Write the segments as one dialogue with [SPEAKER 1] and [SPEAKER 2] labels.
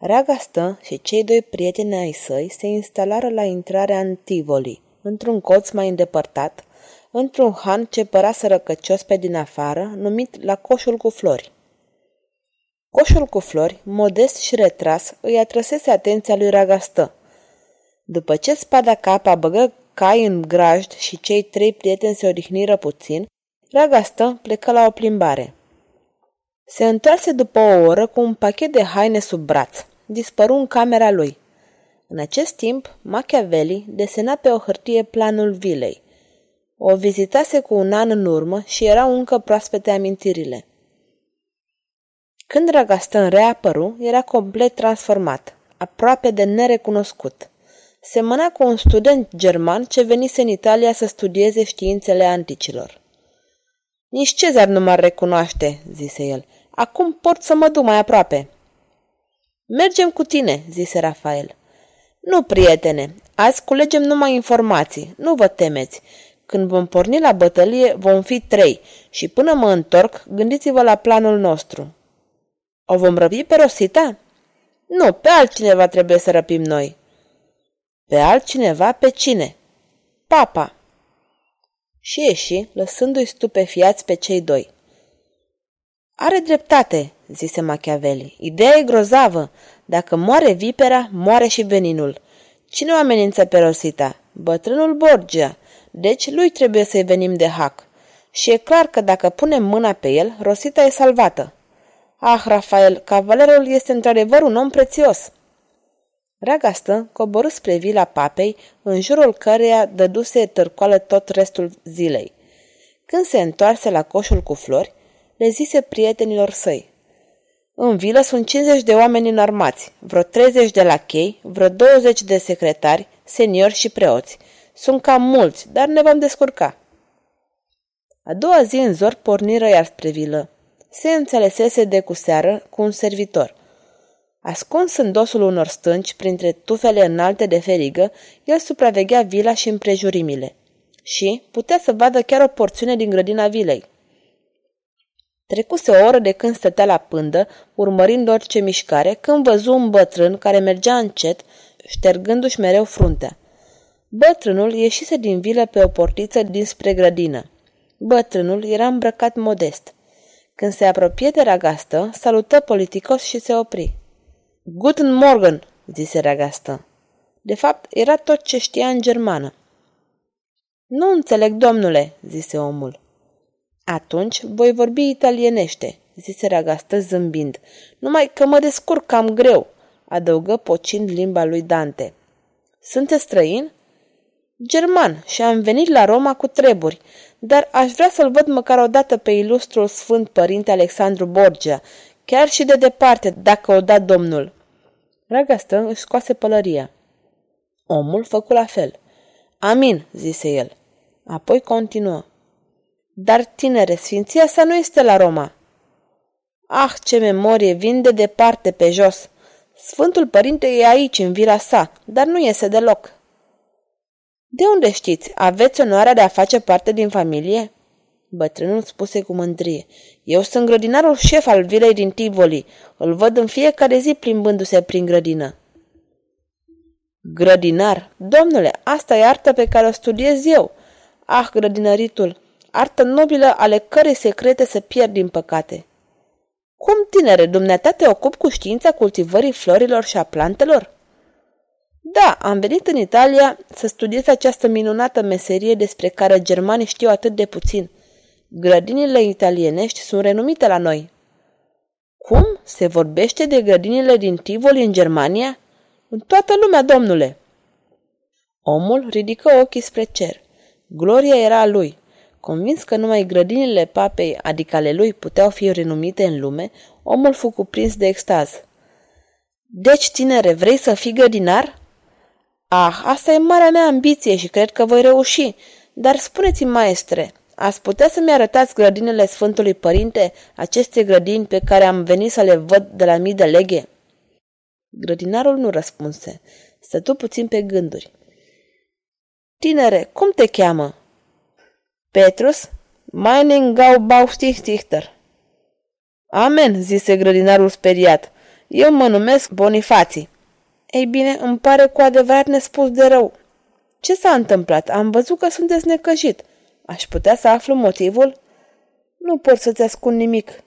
[SPEAKER 1] Ragastă și cei doi prieteni ai săi se instalară la intrarea în Tivoli, într-un colț mai îndepărtat, într-un han ce părea sărăcăcios pe din afară, numit la coșul cu flori. Coșul cu flori, modest și retras, îi atrăsese atenția lui Ragastă. După ce spada capa băgă cai în grajd și cei trei prieteni se odihniră puțin, Ragastă plecă la o plimbare. Se întoarse după o oră cu un pachet de haine sub braț. Dispăru în camera lui. În acest timp, Machiavelli desena pe o hârtie planul vilei. O vizitase cu un an în urmă și erau încă proaspete amintirile. Când Ragastan reapăru, era complet transformat, aproape de nerecunoscut. Semăna cu un student german ce venise în Italia să studieze științele anticilor. Nici Cezar nu m-ar recunoaște, zise el. Acum pot să mă duc mai aproape. Mergem cu tine, zise Rafael. Nu, prietene, azi culegem numai informații, nu vă temeți. Când vom porni la bătălie, vom fi trei și până mă întorc, gândiți-vă la planul nostru. O vom răpi pe Rosita? Nu, pe altcineva trebuie să răpim noi. Pe altcineva? Pe cine? Papa. Și ieși, lăsându-i stupefiați pe cei doi. Are dreptate, zise Machiavelli. Ideea e grozavă. Dacă moare vipera, moare și veninul. Cine o amenință pe Rosita? Bătrânul Borgia. Deci lui trebuie să-i venim de hac. Și e clar că dacă punem mâna pe el, Rosita e salvată. Ah, Rafael, cavalerul este într-adevăr un om prețios. Ragastă coborâ spre vila papei, în jurul căreia dăduse târcoală tot restul zilei. Când se întoarse la coșul cu flori, le zise prietenilor săi. În vilă sunt 50 de oameni înarmați, vreo 30 de lachei, vreo 20 de secretari, seniori și preoți. Sunt cam mulți, dar ne vom descurca. A doua zi în zor porniră iar spre vilă. Se înțelesese de cu seară cu un servitor. Ascuns în dosul unor stânci, printre tufele înalte de ferigă, el supraveghea vila și împrejurimile. Și putea să vadă chiar o porțiune din grădina vilei. Trecuse o oră de când stătea la pândă, urmărind orice mișcare, când văzu un bătrân care mergea încet, ștergându-și mereu fruntea. Bătrânul ieșise din vilă pe o portiță dinspre grădină. Bătrânul era îmbrăcat modest. Când se apropie de ragastă, salută politicos și se opri. Guten Morgen, zise ragastă. De fapt, era tot ce știa în germană. Nu înțeleg, domnule, zise omul. Atunci voi vorbi italienește, zise Ragastă zâmbind. Numai că mă descurc cam greu, adăugă pocind limba lui Dante. Sunteți străin? German și am venit la Roma cu treburi, dar aș vrea să-l văd măcar o dată pe ilustrul sfânt părinte Alexandru Borgia, chiar și de departe, dacă o da domnul. Ragastă își scoase pălăria. Omul făcu la fel. Amin, zise el. Apoi continuă. Dar, tinere, sfinția sa nu este la Roma. Ah, ce memorie, vin de departe pe jos. Sfântul Părinte e aici, în vila sa, dar nu iese deloc. De unde știți? Aveți onoarea de a face parte din familie? Bătrânul spuse cu mândrie. Eu sunt grădinarul șef al vilei din Tivoli. Îl văd în fiecare zi plimbându-se prin grădină. Grădinar? Domnule, asta e arta pe care o studiez eu. Ah, grădinăritul, artă nobilă ale cărei secrete se pierd din păcate. Cum, tinere, dumneata te ocup cu știința cultivării florilor și a plantelor? Da, am venit în Italia să studiez această minunată meserie despre care germanii știu atât de puțin. Grădinile italienești sunt renumite la noi. Cum? Se vorbește de grădinile din Tivoli în Germania? În toată lumea, domnule! Omul ridică ochii spre cer. Gloria era a lui. Convins că numai grădinile papei, adică ale lui, puteau fi renumite în lume, omul fu cuprins de extaz. Deci, tinere, vrei să fii grădinar? Ah, asta e marea mea ambiție și cred că voi reuși. Dar spuneți-mi, maestre, ați putea să-mi arătați grădinele Sfântului Părinte, aceste grădini pe care am venit să le văd de la mii de leghe? Grădinarul nu răspunse. Stătu puțin pe gânduri. Tinere, cum te cheamă? Petrus? Meinen Gaubau Stichter. Amen, zise grădinarul speriat. Eu mă numesc Bonifații. Ei bine, îmi pare cu adevărat nespus de rău. Ce s-a întâmplat? Am văzut că sunteți necăjit. Aș putea să aflu motivul? Nu pot să-ți ascund nimic,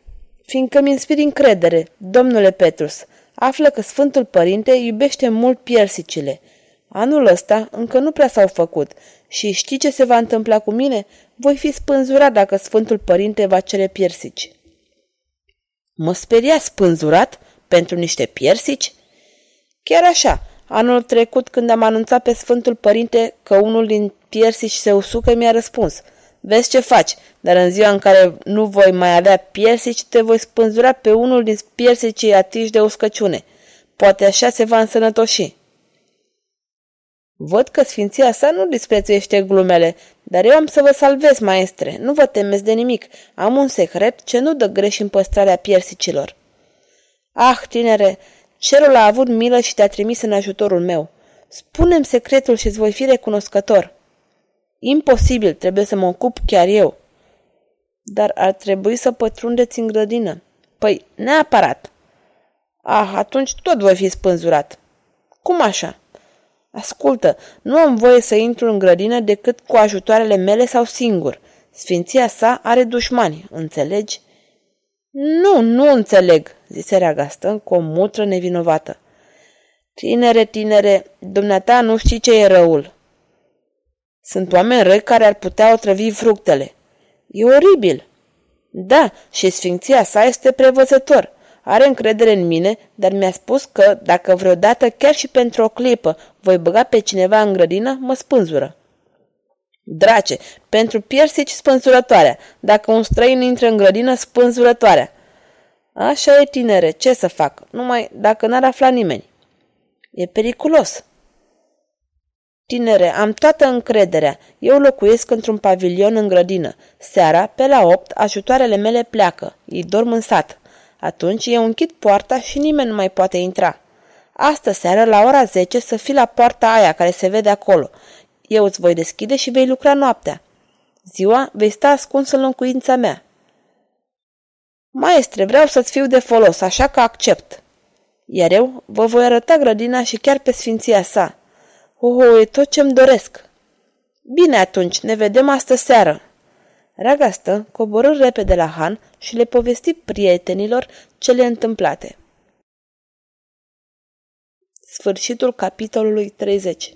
[SPEAKER 1] fiindcă mi inspiri încredere, domnule Petrus. Află că Sfântul Părinte iubește mult piersicile. Anul ăsta încă nu prea s-au făcut și știi ce se va întâmpla cu mine? Voi fi spânzurat dacă Sfântul Părinte va cere piersici. Mă speria spânzurat pentru niște piersici? Chiar așa, anul trecut când am anunțat pe Sfântul Părinte că unul din piersici se usucă, mi-a răspuns. Vezi ce faci, dar în ziua în care nu voi mai avea piersici, te voi spânzura pe unul din piersicii atiși de uscăciune. Poate așa se va însănătoși. Văd că sfinția sa nu disprețuiește glumele, dar eu am să vă salvez, maestre. Nu vă temeți de nimic. Am un secret ce nu dă greș în păstrarea piersicilor. Ah, tinere, cerul a avut milă și te-a trimis în ajutorul meu. Spune-mi secretul și îți voi fi recunoscător. Imposibil, trebuie să mă ocup chiar eu. Dar ar trebui să pătrundeți în grădină. Păi, neapărat. Ah, atunci tot voi fi spânzurat. Cum așa? Ascultă, nu am voie să intru în grădină decât cu ajutoarele mele sau singur. Sfinția sa are dușmani, înțelegi? Nu, nu înțeleg, zise Reagastă cu o mutră nevinovată. Tinere, tinere, dumneata nu știi ce e răul. Sunt oameni răi care ar putea otrăvi fructele. E oribil. Da, și sfinția sa este prevăzător. Are încredere în mine, dar mi-a spus că, dacă vreodată, chiar și pentru o clipă, voi băga pe cineva în grădină, mă spânzură. Drace, pentru piersici spânzurătoarea. Dacă un străin intră în grădină, spânzurătoarea. Așa e, tinere, ce să fac? Numai dacă n-ar afla nimeni. E periculos. Tinere, am toată încrederea. Eu locuiesc într-un pavilion în grădină. Seara, pe la opt, ajutoarele mele pleacă. Ei dorm în sat. Atunci eu închid poarta și nimeni nu mai poate intra. Astă seară, la ora 10, să fii la poarta aia care se vede acolo. Eu îți voi deschide și vei lucra noaptea. Ziua vei sta ascuns în locuința mea. Maestre, vreau să-ți fiu de folos, așa că accept. Iar eu vă voi arăta grădina și chiar pe sfinția sa. Oh, e tot ce-mi doresc. Bine atunci, ne vedem astă seară. Ragastă coborâ repede la Han și le povesti prietenilor cele întâmplate. Sfârșitul capitolului 30